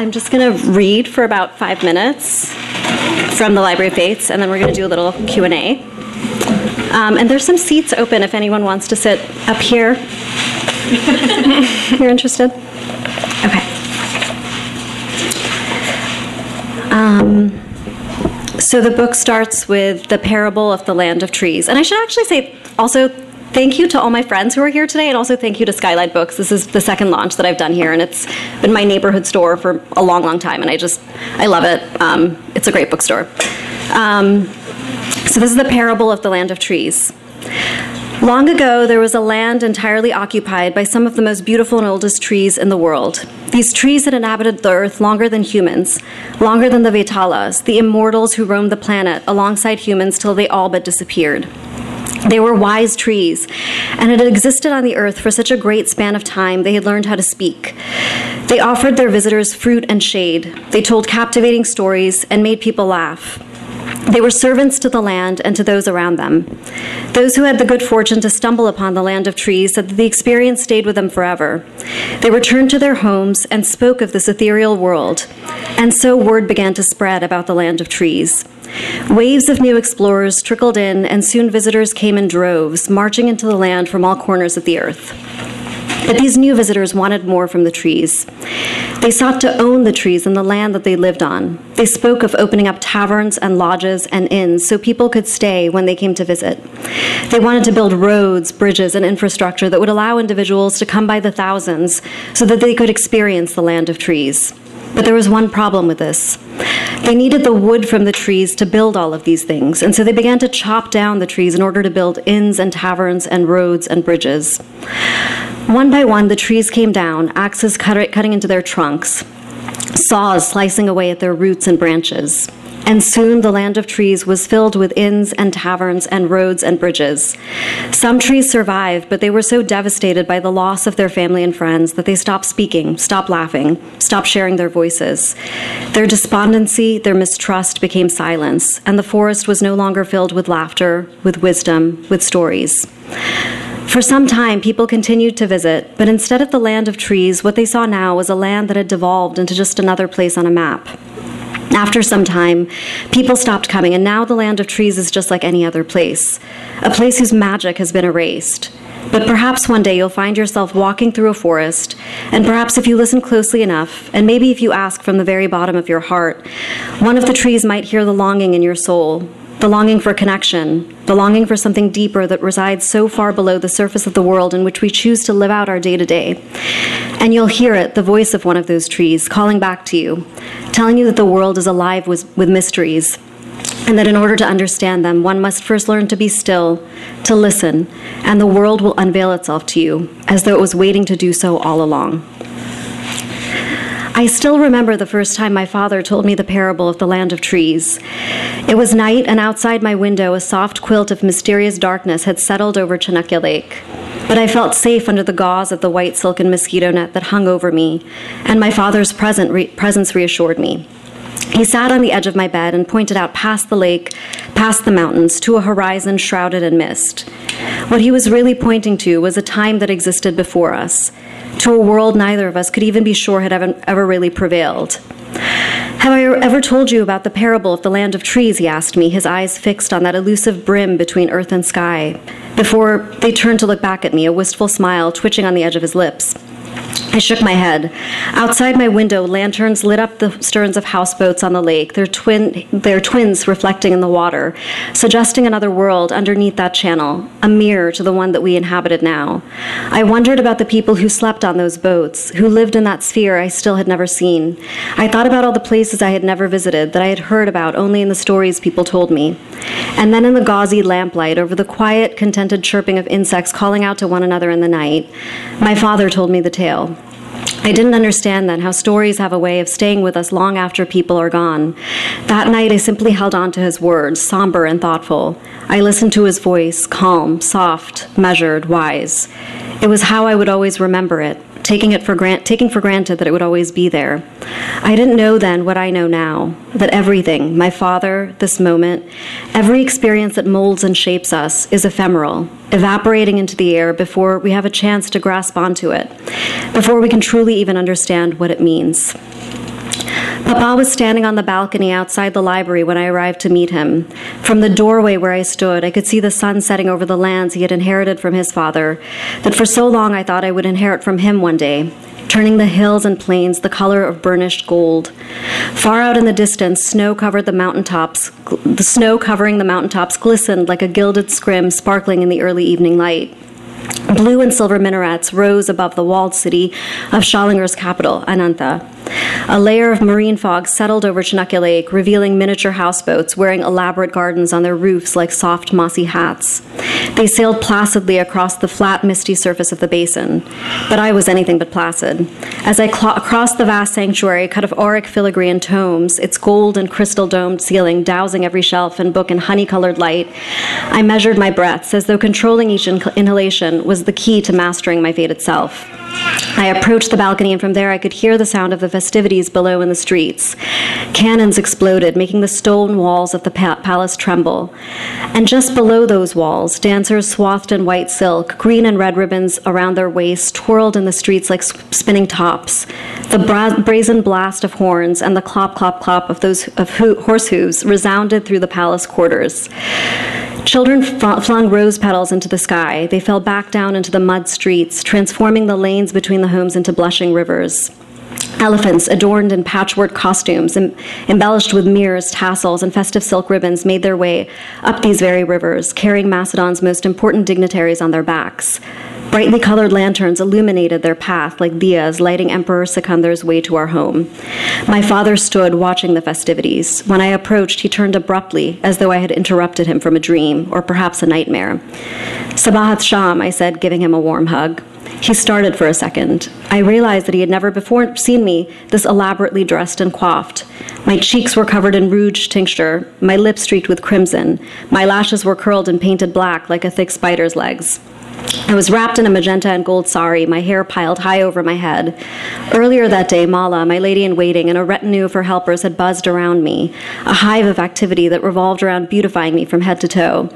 I'm just going to read for about five minutes from the Library of Fates, and then we're going to do a little Q&A. Um, and there's some seats open if anyone wants to sit up here. You're interested? Okay. Um, so the book starts with the parable of the land of trees. And I should actually say also thank you to all my friends who are here today, and also thank you to Skylight Books. This is the second launch that I've done here, and it's been my neighborhood store for a long, long time, and I just, I love it. Um, it's a great bookstore. Um, so this is the parable of the land of trees. Long ago, there was a land entirely occupied by some of the most beautiful and oldest trees in the world. These trees had inhabited the earth longer than humans, longer than the Vetalas, the immortals who roamed the planet alongside humans till they all but disappeared. They were wise trees, and had existed on the earth for such a great span of time they had learned how to speak. They offered their visitors fruit and shade. They told captivating stories and made people laugh. They were servants to the land and to those around them. Those who had the good fortune to stumble upon the land of trees said that the experience stayed with them forever. They returned to their homes and spoke of this ethereal world, and so word began to spread about the land of trees. Waves of new explorers trickled in, and soon visitors came in droves, marching into the land from all corners of the earth. But these new visitors wanted more from the trees. They sought to own the trees and the land that they lived on. They spoke of opening up taverns and lodges and inns so people could stay when they came to visit. They wanted to build roads, bridges, and infrastructure that would allow individuals to come by the thousands so that they could experience the land of trees. But there was one problem with this. They needed the wood from the trees to build all of these things, and so they began to chop down the trees in order to build inns and taverns and roads and bridges. One by one, the trees came down, axes cut- cutting into their trunks, saws slicing away at their roots and branches. And soon the land of trees was filled with inns and taverns and roads and bridges. Some trees survived, but they were so devastated by the loss of their family and friends that they stopped speaking, stopped laughing, stopped sharing their voices. Their despondency, their mistrust became silence, and the forest was no longer filled with laughter, with wisdom, with stories. For some time, people continued to visit, but instead of the land of trees, what they saw now was a land that had devolved into just another place on a map. After some time, people stopped coming, and now the land of trees is just like any other place a place whose magic has been erased. But perhaps one day you'll find yourself walking through a forest, and perhaps if you listen closely enough, and maybe if you ask from the very bottom of your heart, one of the trees might hear the longing in your soul, the longing for connection, the longing for something deeper that resides so far below the surface of the world in which we choose to live out our day to day. And you'll hear it, the voice of one of those trees, calling back to you, telling you that the world is alive with, with mysteries, and that in order to understand them, one must first learn to be still, to listen, and the world will unveil itself to you as though it was waiting to do so all along. I still remember the first time my father told me the parable of the land of trees. It was night, and outside my window, a soft quilt of mysterious darkness had settled over Chanakya Lake. But I felt safe under the gauze of the white silken mosquito net that hung over me, and my father's re- presence reassured me. He sat on the edge of my bed and pointed out past the lake, past the mountains, to a horizon shrouded in mist. What he was really pointing to was a time that existed before us, to a world neither of us could even be sure had ever, ever really prevailed. Have I ever told you about the parable of the land of trees? He asked me, his eyes fixed on that elusive brim between earth and sky, before they turned to look back at me, a wistful smile twitching on the edge of his lips. I shook my head. Outside my window, lanterns lit up the sterns of houseboats on the lake, their, twin, their twins reflecting in the water, suggesting another world underneath that channel, a mirror to the one that we inhabited now. I wondered about the people who slept on those boats, who lived in that sphere I still had never seen. I thought about all the places I had never visited, that I had heard about only in the stories people told me. And then in the gauzy lamplight, over the quiet, contented chirping of insects calling out to one another in the night, my father told me the tale. I didn't understand then how stories have a way of staying with us long after people are gone. That night, I simply held on to his words, somber and thoughtful. I listened to his voice, calm, soft, measured, wise. It was how I would always remember it, taking it for grant, taking for granted that it would always be there. I didn't know then what I know now, that everything, my father, this moment, every experience that molds and shapes us is ephemeral, evaporating into the air before we have a chance to grasp onto it, before we can truly even understand what it means. Papa was standing on the balcony outside the library when I arrived to meet him. From the doorway where I stood, I could see the sun setting over the lands he had inherited from his father, that for so long I thought I would inherit from him one day, turning the hills and plains the color of burnished gold. Far out in the distance, snow covered the mountaintops. The snow covering the mountaintops glistened like a gilded scrim sparkling in the early evening light. Blue and silver minarets rose above the walled city of Shalingar's capital, Ananta. A layer of marine fog settled over Chanakya Lake, revealing miniature houseboats wearing elaborate gardens on their roofs like soft, mossy hats. They sailed placidly across the flat, misty surface of the basin, but I was anything but placid. As I cl- crossed the vast sanctuary, cut of auric filigree and tomes, its gold and crystal domed ceiling dousing every shelf and book in honey colored light, I measured my breaths as though controlling each inhalation was the key to mastering my fate itself. I approached the balcony, and from there I could hear the sound of the festivities below in the streets. Cannons exploded, making the stone walls of the palace tremble. And just below those walls, dancers swathed in white silk, green and red ribbons around their waists, twirled in the streets like spinning tops. The bra- brazen blast of horns and the clop, clop, clop of those of ho- horse hooves resounded through the palace quarters. Children flung rose petals into the sky. They fell back down into the mud streets, transforming the lanes between the homes into blushing rivers. Elephants adorned in patchwork costumes, em- embellished with mirrors, tassels, and festive silk ribbons, made their way up these very rivers, carrying Macedon's most important dignitaries on their backs. Brightly colored lanterns illuminated their path like diyas, lighting Emperor Sikandar's way to our home. My father stood watching the festivities. When I approached, he turned abruptly, as though I had interrupted him from a dream, or perhaps a nightmare. Sabahat Sham, I said, giving him a warm hug. He started for a second. I realized that he had never before seen me this elaborately dressed and coiffed. My cheeks were covered in rouge tincture, my lips streaked with crimson, my lashes were curled and painted black like a thick spider's legs. I was wrapped in a magenta and gold sari, my hair piled high over my head. Earlier that day, Mala, my lady in waiting, and a retinue of her helpers had buzzed around me, a hive of activity that revolved around beautifying me from head to toe.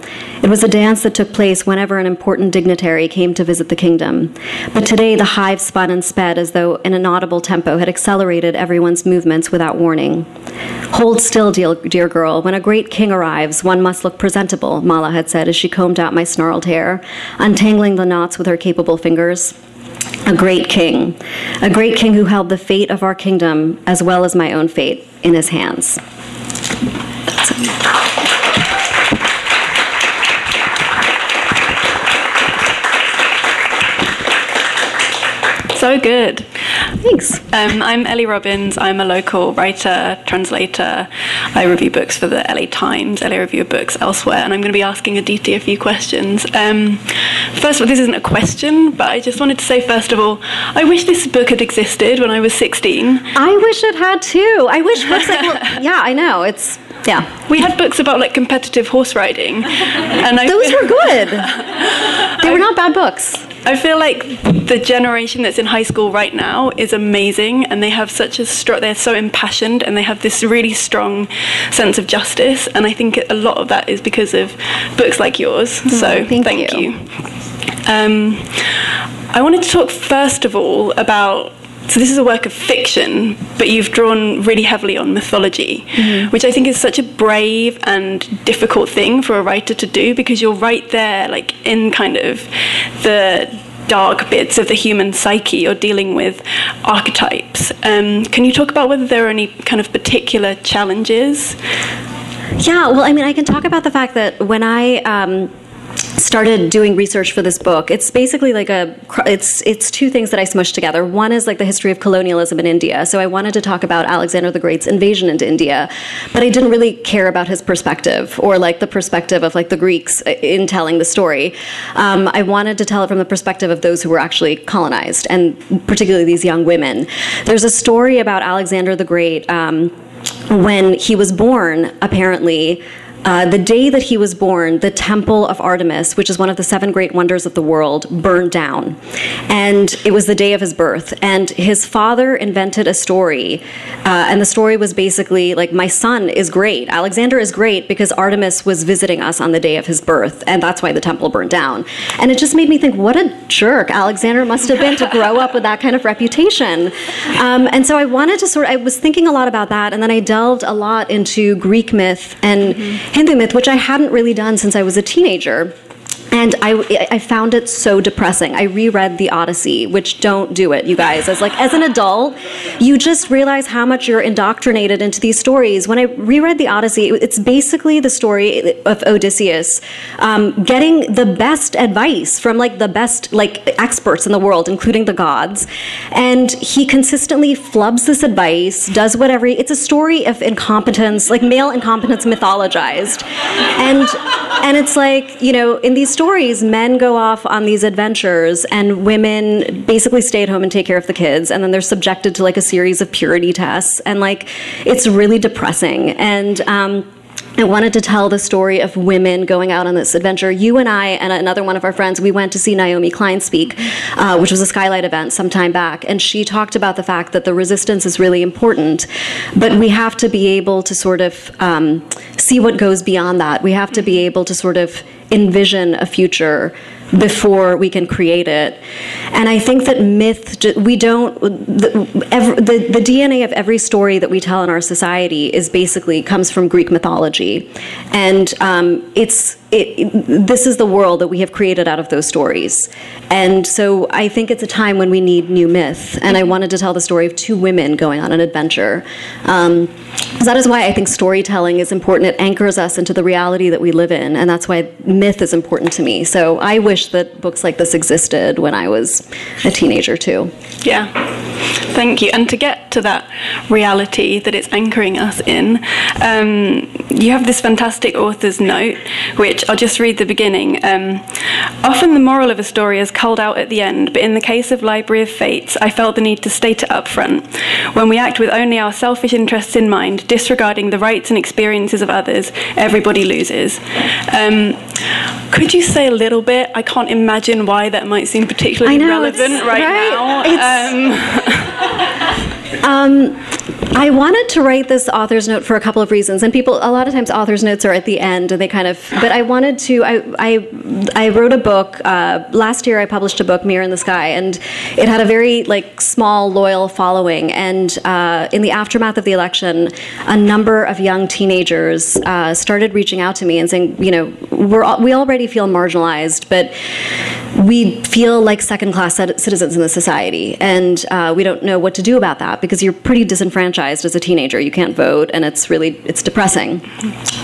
It was a dance that took place whenever an important dignitary came to visit the kingdom. But today, the hive spun and sped as though an inaudible tempo had accelerated everyone's movements without warning. Hold still, dear, girl. When a great king arrives, one must look presentable, Mala had said as she combed out my snarled hair, untangling the knots with her capable fingers. A great king. A great king who held the fate of our kingdom as well as my own fate in his hands. So good. Thanks. Um, I'm Ellie Robbins. I'm a local writer, translator. I review books for the LA Times. LA review of books elsewhere, and I'm going to be asking Aditi a few questions. Um, first of all, this isn't a question, but I just wanted to say, first of all, I wish this book had existed when I was 16. I wish it had too. I wish books like, well, yeah, I know. It's, yeah. We had books about like competitive horse riding, and I Those were good. They were not bad books. I feel like the generation that's in high school right now is amazing, and they have such a strong. They're so impassioned, and they have this really strong sense of justice. And I think a lot of that is because of books like yours. So thank thank you. you. Um, I wanted to talk first of all about. So this is a work of fiction, but you've drawn really heavily on mythology, which I think is such a brave and difficult thing for a writer to do because you're right there, like in kind of the dark bits of the human psyche. You're dealing with archetypes. Um, can you talk about whether there are any kind of particular challenges? Yeah, well, I mean, I can talk about the fact that when I um, started doing research for this book, it's basically like a it's it's two things that I smushed together. One is like the history of colonialism in India. So I wanted to talk about Alexander the Great's invasion into India, but I didn't really care about his perspective or like the perspective of like the Greeks in telling the story. Um, I wanted to tell it from the perspective of those who were actually colonized, and particularly these young women. There's a story about Alexander the Great. Um, when he was born, apparently, uh, the day that he was born, the temple of Artemis, which is one of the seven great wonders of the world, burned down. And it was the day of his birth. And his father invented a story. Uh, and the story was basically like, My son is great. Alexander is great because Artemis was visiting us on the day of his birth. And that's why the temple burned down. And it just made me think, what a jerk Alexander must have been to grow up with that kind of reputation. Um, and so I wanted to sort of, I was thinking a lot about that. And then I delved a lot into Greek myth and. Mm-hmm Myth, which I hadn't really done since I was a teenager. And I, I found it so depressing. I reread the Odyssey, which don't do it, you guys. As like as an adult, you just realize how much you're indoctrinated into these stories. When I reread the Odyssey, it's basically the story of Odysseus um, getting the best advice from like the best like experts in the world, including the gods, and he consistently flubs this advice, does whatever. It's a story of incompetence, like male incompetence mythologized, and and it's like you know in these stories, men go off on these adventures and women basically stay at home and take care of the kids. And then they're subjected to like a series of purity tests. And like, it's really depressing. And, um, I wanted to tell the story of women going out on this adventure. You and I and another one of our friends, we went to see Naomi Klein speak, uh, which was a skylight event some time back, and she talked about the fact that the resistance is really important, but we have to be able to sort of um, see what goes beyond that. We have to be able to sort of envision a future before we can create it. And I think that myth, we don't, the, every, the, the, DNA of every story that we tell in our society is basically comes from Greek mythology. And um, it's, it, this is the world that we have created out of those stories. And so I think it's a time when we need new myth. And I wanted to tell the story of two women going on an adventure. Um, that is why I think storytelling is important. It anchors us into the reality that we live in. And that's why myth is important to me. So I wish that books like this existed when I was a teenager, too. Yeah. Thank you. And to get to that reality that it's anchoring us in, um, you have this fantastic author's note, which I'll just read the beginning. Um, Often the moral of a story is culled out at the end, but in the case of Library of Fates, I felt the need to state it up front. When we act with only our selfish interests in mind, disregarding the rights and experiences of others, everybody loses. Um, could you say a little bit? I can't imagine why that might seem particularly know, relevant right, right, now. Um, I wanted to write this author's note for a couple of reasons, and people a lot of times author's notes are at the end, and they kind of. But I wanted to. I I, I wrote a book uh, last year. I published a book, Mirror in the Sky, and it had a very like small loyal following. And uh, in the aftermath of the election, a number of young teenagers uh, started reaching out to me and saying, you know, we're we already feel marginalized, but we feel like second class citizens in the society, and uh, we don't know what to do about that because you're pretty disenfranchised as a teenager. You can't vote, and it's really it's depressing.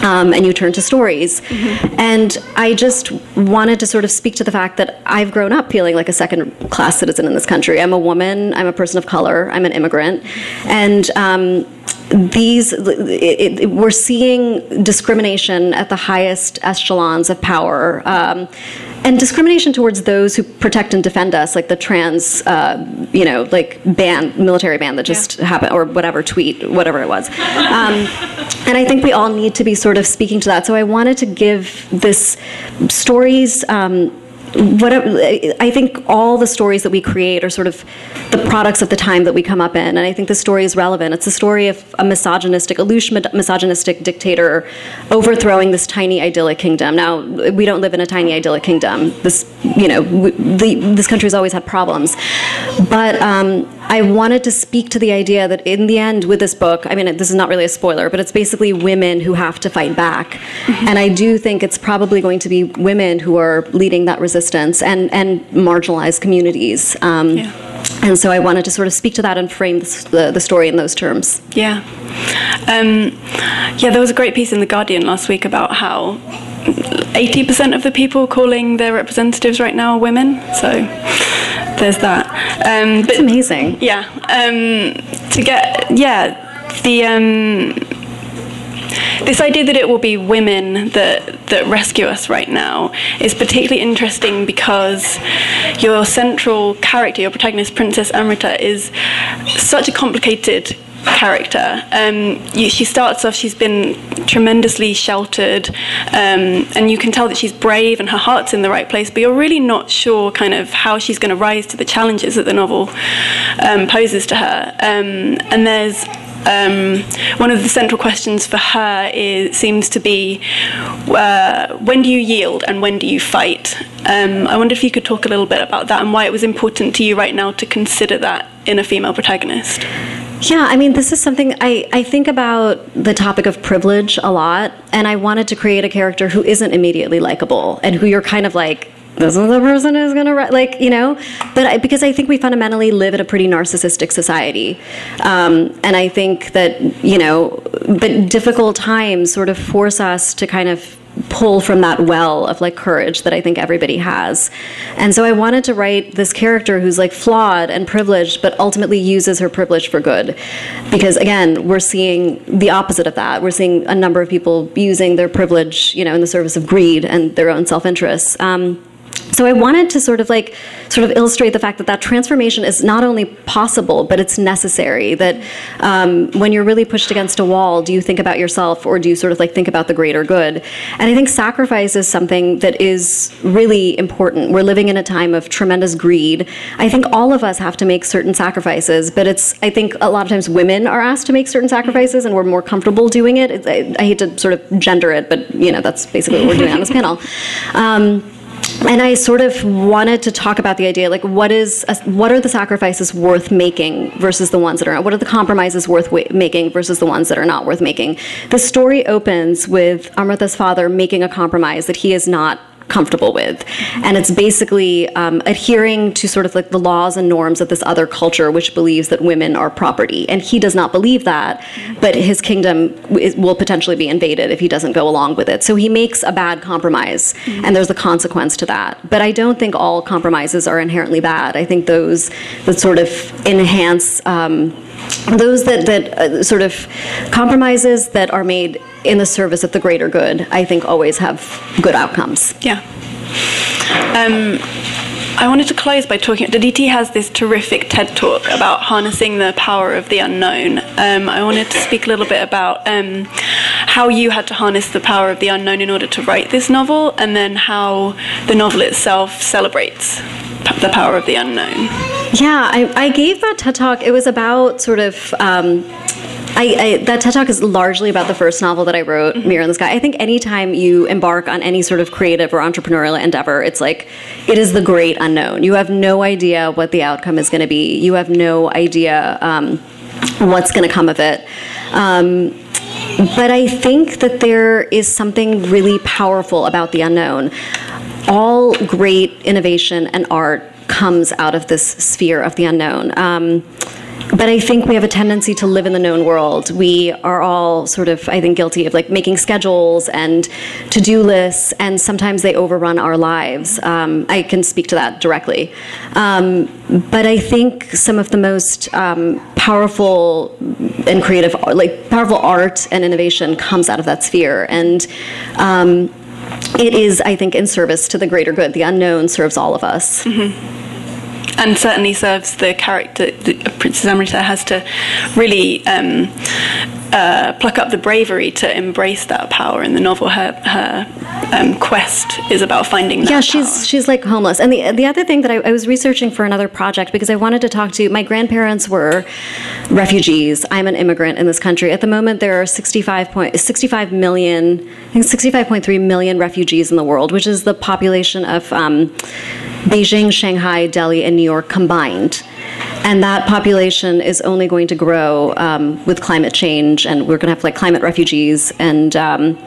Um, and you turn to stories, mm-hmm. and I just wanted to sort of speak to the fact that I've grown up feeling like a second class citizen in this country. I'm a woman. I'm a person of color. I'm an immigrant, and um, these it, it, we're seeing discrimination at the highest echelons of power um, and discrimination towards those who protect and defend us like the trans uh, you know like ban military ban that just yeah. happened or whatever tweet whatever it was um, and i think we all need to be sort of speaking to that so i wanted to give this stories um, what I think all the stories that we create are sort of the products of the time that we come up in, and I think the story is relevant. It's the story of a misogynistic, a misogynistic dictator overthrowing this tiny idyllic kingdom. Now we don't live in a tiny idyllic kingdom. This, you know, the, this country has always had problems, but um, I wanted to speak to the idea that in the end, with this book, I mean, this is not really a spoiler, but it's basically women who have to fight back, mm-hmm. and I do think it's probably going to be women who are leading that resistance and, and marginalized communities. Um, yeah and so I wanted to sort of speak to that and frame the, the story in those terms. Yeah. Um, yeah, there was a great piece in The Guardian last week about how 80% of the people calling their representatives right now are women. So there's that. Um, but, amazing. Yeah. Um, to get, yeah, the. Um, this idea that it will be women that, that rescue us right now is particularly interesting because your central character, your protagonist, Princess Amrita, is such a complicated character. Um, you, she starts off, she's been tremendously sheltered, um, and you can tell that she's brave and her heart's in the right place, but you're really not sure kind of how she's going to rise to the challenges that the novel um, poses to her. Um, and there's um, one of the central questions for her is, seems to be uh, when do you yield and when do you fight? Um, I wonder if you could talk a little bit about that and why it was important to you right now to consider that in a female protagonist. Yeah, I mean, this is something I, I think about the topic of privilege a lot, and I wanted to create a character who isn't immediately likable and who you're kind of like, this is the person who's gonna like you know but I, because i think we fundamentally live in a pretty narcissistic society um, and i think that you know but difficult times sort of force us to kind of pull from that well of like courage that I think everybody has. And so I wanted to write this character who's like flawed and privileged, but ultimately uses her privilege for good. Because again, we're seeing the opposite of that. We're seeing a number of people using their privilege, you know, in the service of greed and their own self interests. Um, so I wanted to sort of like sort of illustrate the fact that that transformation is not only possible, but it's necessary. That um, when you're really pushed against a wall, do you think about yourself or do you sort of like think about the greater good? And I think sacrifice is something that is really important. We're living in a time of tremendous greed. I think all of us have to make certain sacrifices, but it's I think a lot of times women are asked to make certain sacrifices and we're more comfortable doing it. I, I hate to sort of gender it, but you know that's basically what we're doing on this panel. Um, and I sort of wanted to talk about the idea like what is a, what are the sacrifices worth making versus the ones that are what are the compromises worth wa- making versus the ones that are not worth making. The story opens with Amrita's father making a compromise that he is not comfortable with. And it's basically um, adhering to sort of like the laws and norms of this other culture, which believes that women are property. And he does not believe that, but his kingdom will potentially be invaded if he doesn't go along with it. So he makes a bad compromise, mm-hmm. and there's a consequence to that. But I don't think all compromises are inherently bad. I think those that sort of enhance. Um, those that, that uh, sort of compromises that are made in the service of the greater good, I think always have good outcomes. Yeah. Um, I wanted to close by talking. Aditi has this terrific TED talk about harnessing the power of the unknown. Um, I wanted to speak a little bit about um, how you had to harness the power of the unknown in order to write this novel, and then how the novel itself celebrates the power of the unknown. Yeah, I, I gave that TED talk. It was about sort of. Um, I, I, that TED Talk is largely about the first novel that I wrote, mm-hmm. Mirror in the Sky. I think anytime you embark on any sort of creative or entrepreneurial endeavor, it's like it is the great unknown. You have no idea what the outcome is going to be. You have no idea um, what's going to come of it. Um, but I think that there is something really powerful about the unknown. All great innovation and art comes out of this sphere of the unknown. Um, but I think we have a tendency to live in the known world. We are all sort of, I think, guilty of like making schedules and to do lists, and sometimes they overrun our lives. Um, I can speak to that directly. Um, but I think some of the most um, powerful and creative, like powerful art and innovation comes out of that sphere. And um, it is, I think, in service to the greater good. The unknown serves all of us. Mm-hmm and certainly serves the character that Princess Amrita has to really um, uh, pluck up the bravery to embrace that power in the novel. Her her um, quest is about finding that. Yeah, she's power. she's like homeless. And the the other thing that I, I, was researching for another project because I wanted to talk to my grandparents were refugees. I'm an immigrant in this country. At the moment, there are 65 point 65 million, I think 65.3 million refugees in the world, which is the population of. Um, Beijing, Shanghai, Delhi, and New York combined. And that population is only going to grow um, with climate change, and we're going to have like climate refugees. And um,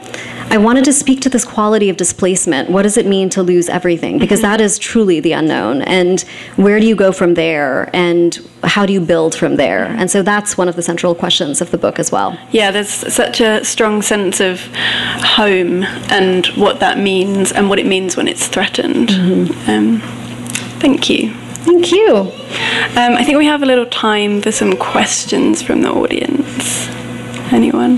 I wanted to speak to this quality of displacement. What does it mean to lose everything? Because that is truly the unknown. And where do you go from there? And how do you build from there? And so that's one of the central questions of the book as well. Yeah, there's such a strong sense of home and what that means and what it means when it's threatened. Um, thank you. Thank you. Um, I think we have a little time for some questions from the audience. Anyone?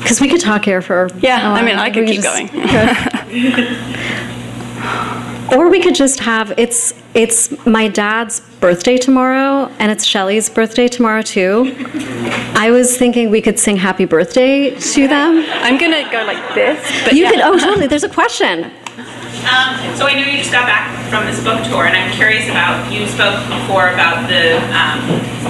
Because we could talk here for. Yeah, I mean. I could We keep just- going. Or we could just have it's it's my dad's birthday tomorrow, and it's Shelley's birthday tomorrow too. I was thinking we could sing happy birthday to them. I'm gonna go like this. But You yeah. could oh totally. There's a question. Um, so I know you just got back from this book tour, and I'm curious about, you spoke before about the um,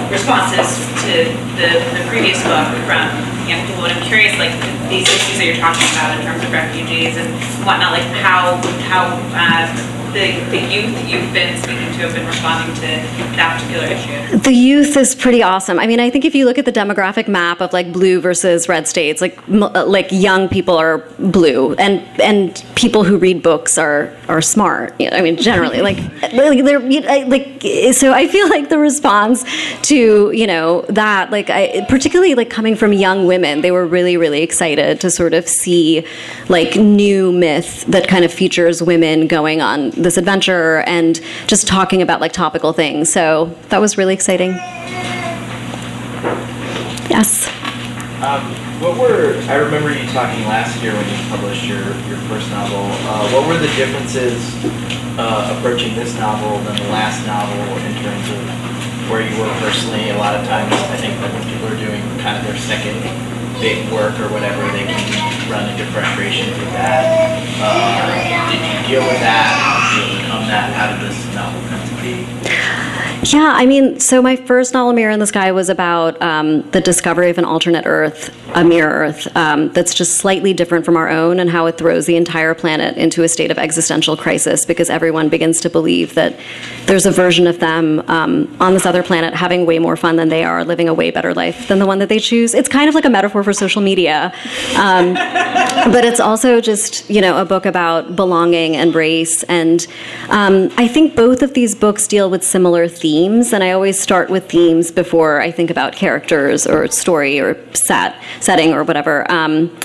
responses to the, the previous book from young people, and I'm curious, like, these issues that you're talking about in terms of refugees and whatnot, like, how, how uh, the, the youth that you've been speaking to have been responding to that particular issue. The youth is pretty awesome. I mean, I think if you look at the demographic map of like blue versus red states, like m- uh, like young people are blue, and and people who read books are are smart. You know, I mean, generally, like they're you know, I- like so. I feel like the response to you know that like I particularly like coming from young women, they were really really excited to sort of see like new myth that kind of features women going on this adventure and just talking about like topical things. So that was really exciting. Yes. Um, what were I remember you talking last year when you published your, your first novel. Uh, what were the differences uh, approaching this novel than the last novel in terms of where you were personally? A lot of times, I think that when people are doing kind of their second big work or whatever, they can run into frustrations with that. Uh, did you deal with that? How did you overcome that? How did this novel come to be? Yeah, I mean, so my first novel, Mirror in the Sky, was about um, the discovery of an alternate Earth, a mirror Earth, um, that's just slightly different from our own, and how it throws the entire planet into a state of existential crisis because everyone begins to believe that there's a version of them um, on this other planet having way more fun than they are, living a way better life than the one that they choose. It's kind of like a metaphor for social media. Um, but it's also just you know a book about belonging and race and um, i think both of these books deal with similar themes and i always start with themes before i think about characters or story or set setting or whatever. Um,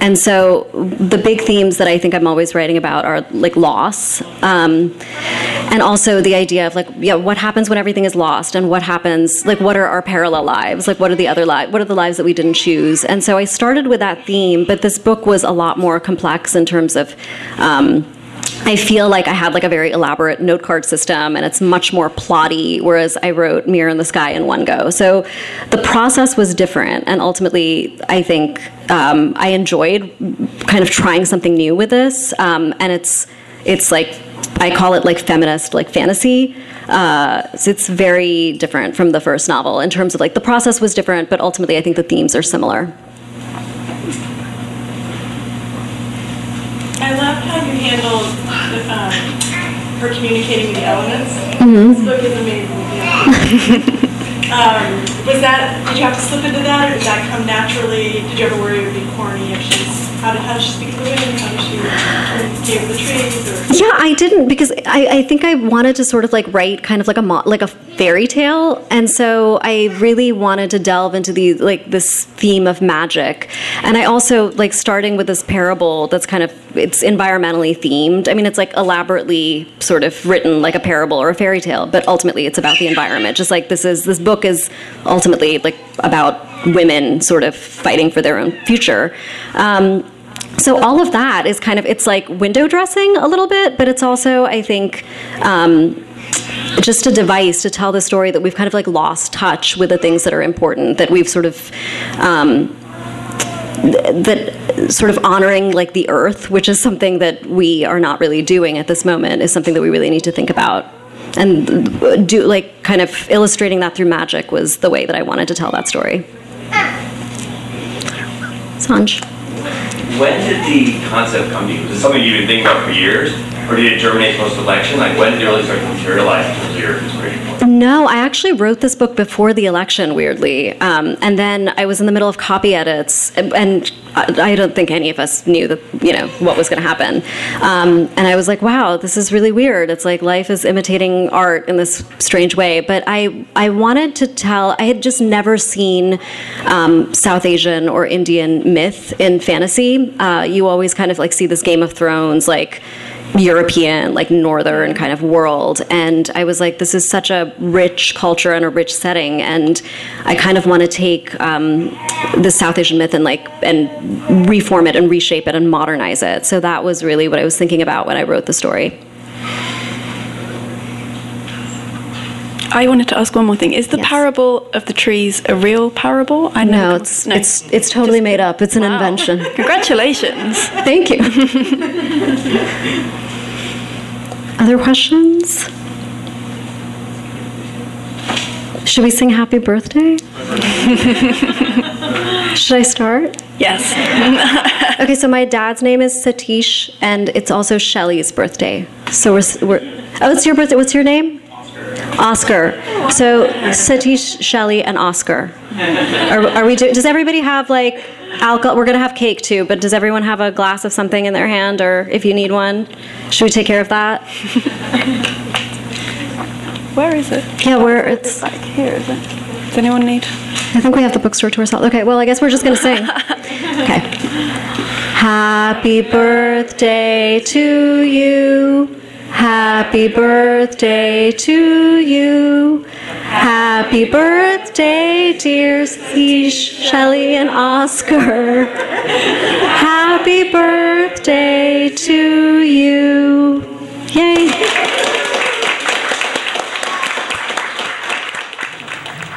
and so the big themes that i think i'm always writing about are like loss um, and also the idea of like yeah what happens when everything is lost and what happens like what are our parallel lives? Like what are the other lives what are the lives that we didn't choose? And so i started with that theme but this book was a lot more complex in terms of um, I feel like I had like a very elaborate note card system and it's much more plotty, whereas I wrote Mirror in the Sky in one go. So the process was different, and ultimately, I think um, I enjoyed kind of trying something new with this. Um, and it's it's like I call it like feminist like fantasy. Uh, so it's very different from the first novel in terms of like the process was different, but ultimately, I think the themes are similar. I loved how you handled um, her communicating with the elements. Mm-hmm. This book is amazing. Yeah. um, was that? Did you have to slip into that, or did that come naturally? Did you ever worry it would be corny if she's? Yeah, I didn't because I, I think I wanted to sort of like write kind of like a mo- like a fairy tale, and so I really wanted to delve into the like this theme of magic, and I also like starting with this parable that's kind of it's environmentally themed. I mean, it's like elaborately sort of written like a parable or a fairy tale, but ultimately it's about the environment. Just like this is this book is ultimately like about women sort of fighting for their own future. Um, so all of that is kind of it's like window dressing a little bit but it's also i think um, just a device to tell the story that we've kind of like lost touch with the things that are important that we've sort of um, that sort of honoring like the earth which is something that we are not really doing at this moment is something that we really need to think about. And do like kind of illustrating that through magic was the way that i wanted to tell that story. Sanj when did the concept come to you? Was it something you've been thinking about for years? Or did it germinate post-election? Like, when did it really start to materialize your? No, I actually wrote this book before the election, weirdly. Um, and then I was in the middle of copy edits, and, and I, I don't think any of us knew that, you know, what was going to happen. Um, and I was like, wow, this is really weird. It's like life is imitating art in this strange way. But I, I wanted to tell, I had just never seen um, South Asian or Indian myth in fantasy. Uh, you always kind of like see this Game of Thrones, like, European, like northern kind of world. And I was like, this is such a rich culture and a rich setting. And I kind of want to take um, the South Asian myth and like and reform it and reshape it and modernize it. So that was really what I was thinking about when I wrote the story. I wanted to ask one more thing. Is the Yes. parable of the trees a real parable? I No, never- it's it's it's totally made up. It's an Wow. invention. Congratulations. Thank you. Other questions? Should we sing happy birthday? Should I start? Yes. Okay, so my dad's name is Satish, and it's also Shelly's birthday. So we're, we're oh, it's your birthday. What's your name? Oscar. So Satish, Shelly, and Oscar. Are, are we? Do, does everybody have like alcohol? We're gonna have cake too, but does everyone have a glass of something in their hand, or if you need one, should we take care of that? Where is it? Yeah, where it's. like here, is it? Does anyone need? I think we have the bookstore to ourselves. Okay, well, I guess we're just gonna sing. Okay. Happy birthday to you. Happy birthday to you. Happy birthday, dear Satish, Shelley, and Oscar. Happy birthday to you. Yay.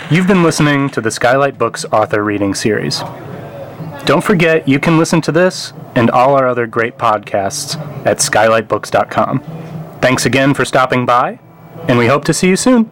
You've been listening to the Skylight Books author reading series. Don't forget, you can listen to this and all our other great podcasts at skylightbooks.com. Thanks again for stopping by, and we hope to see you soon.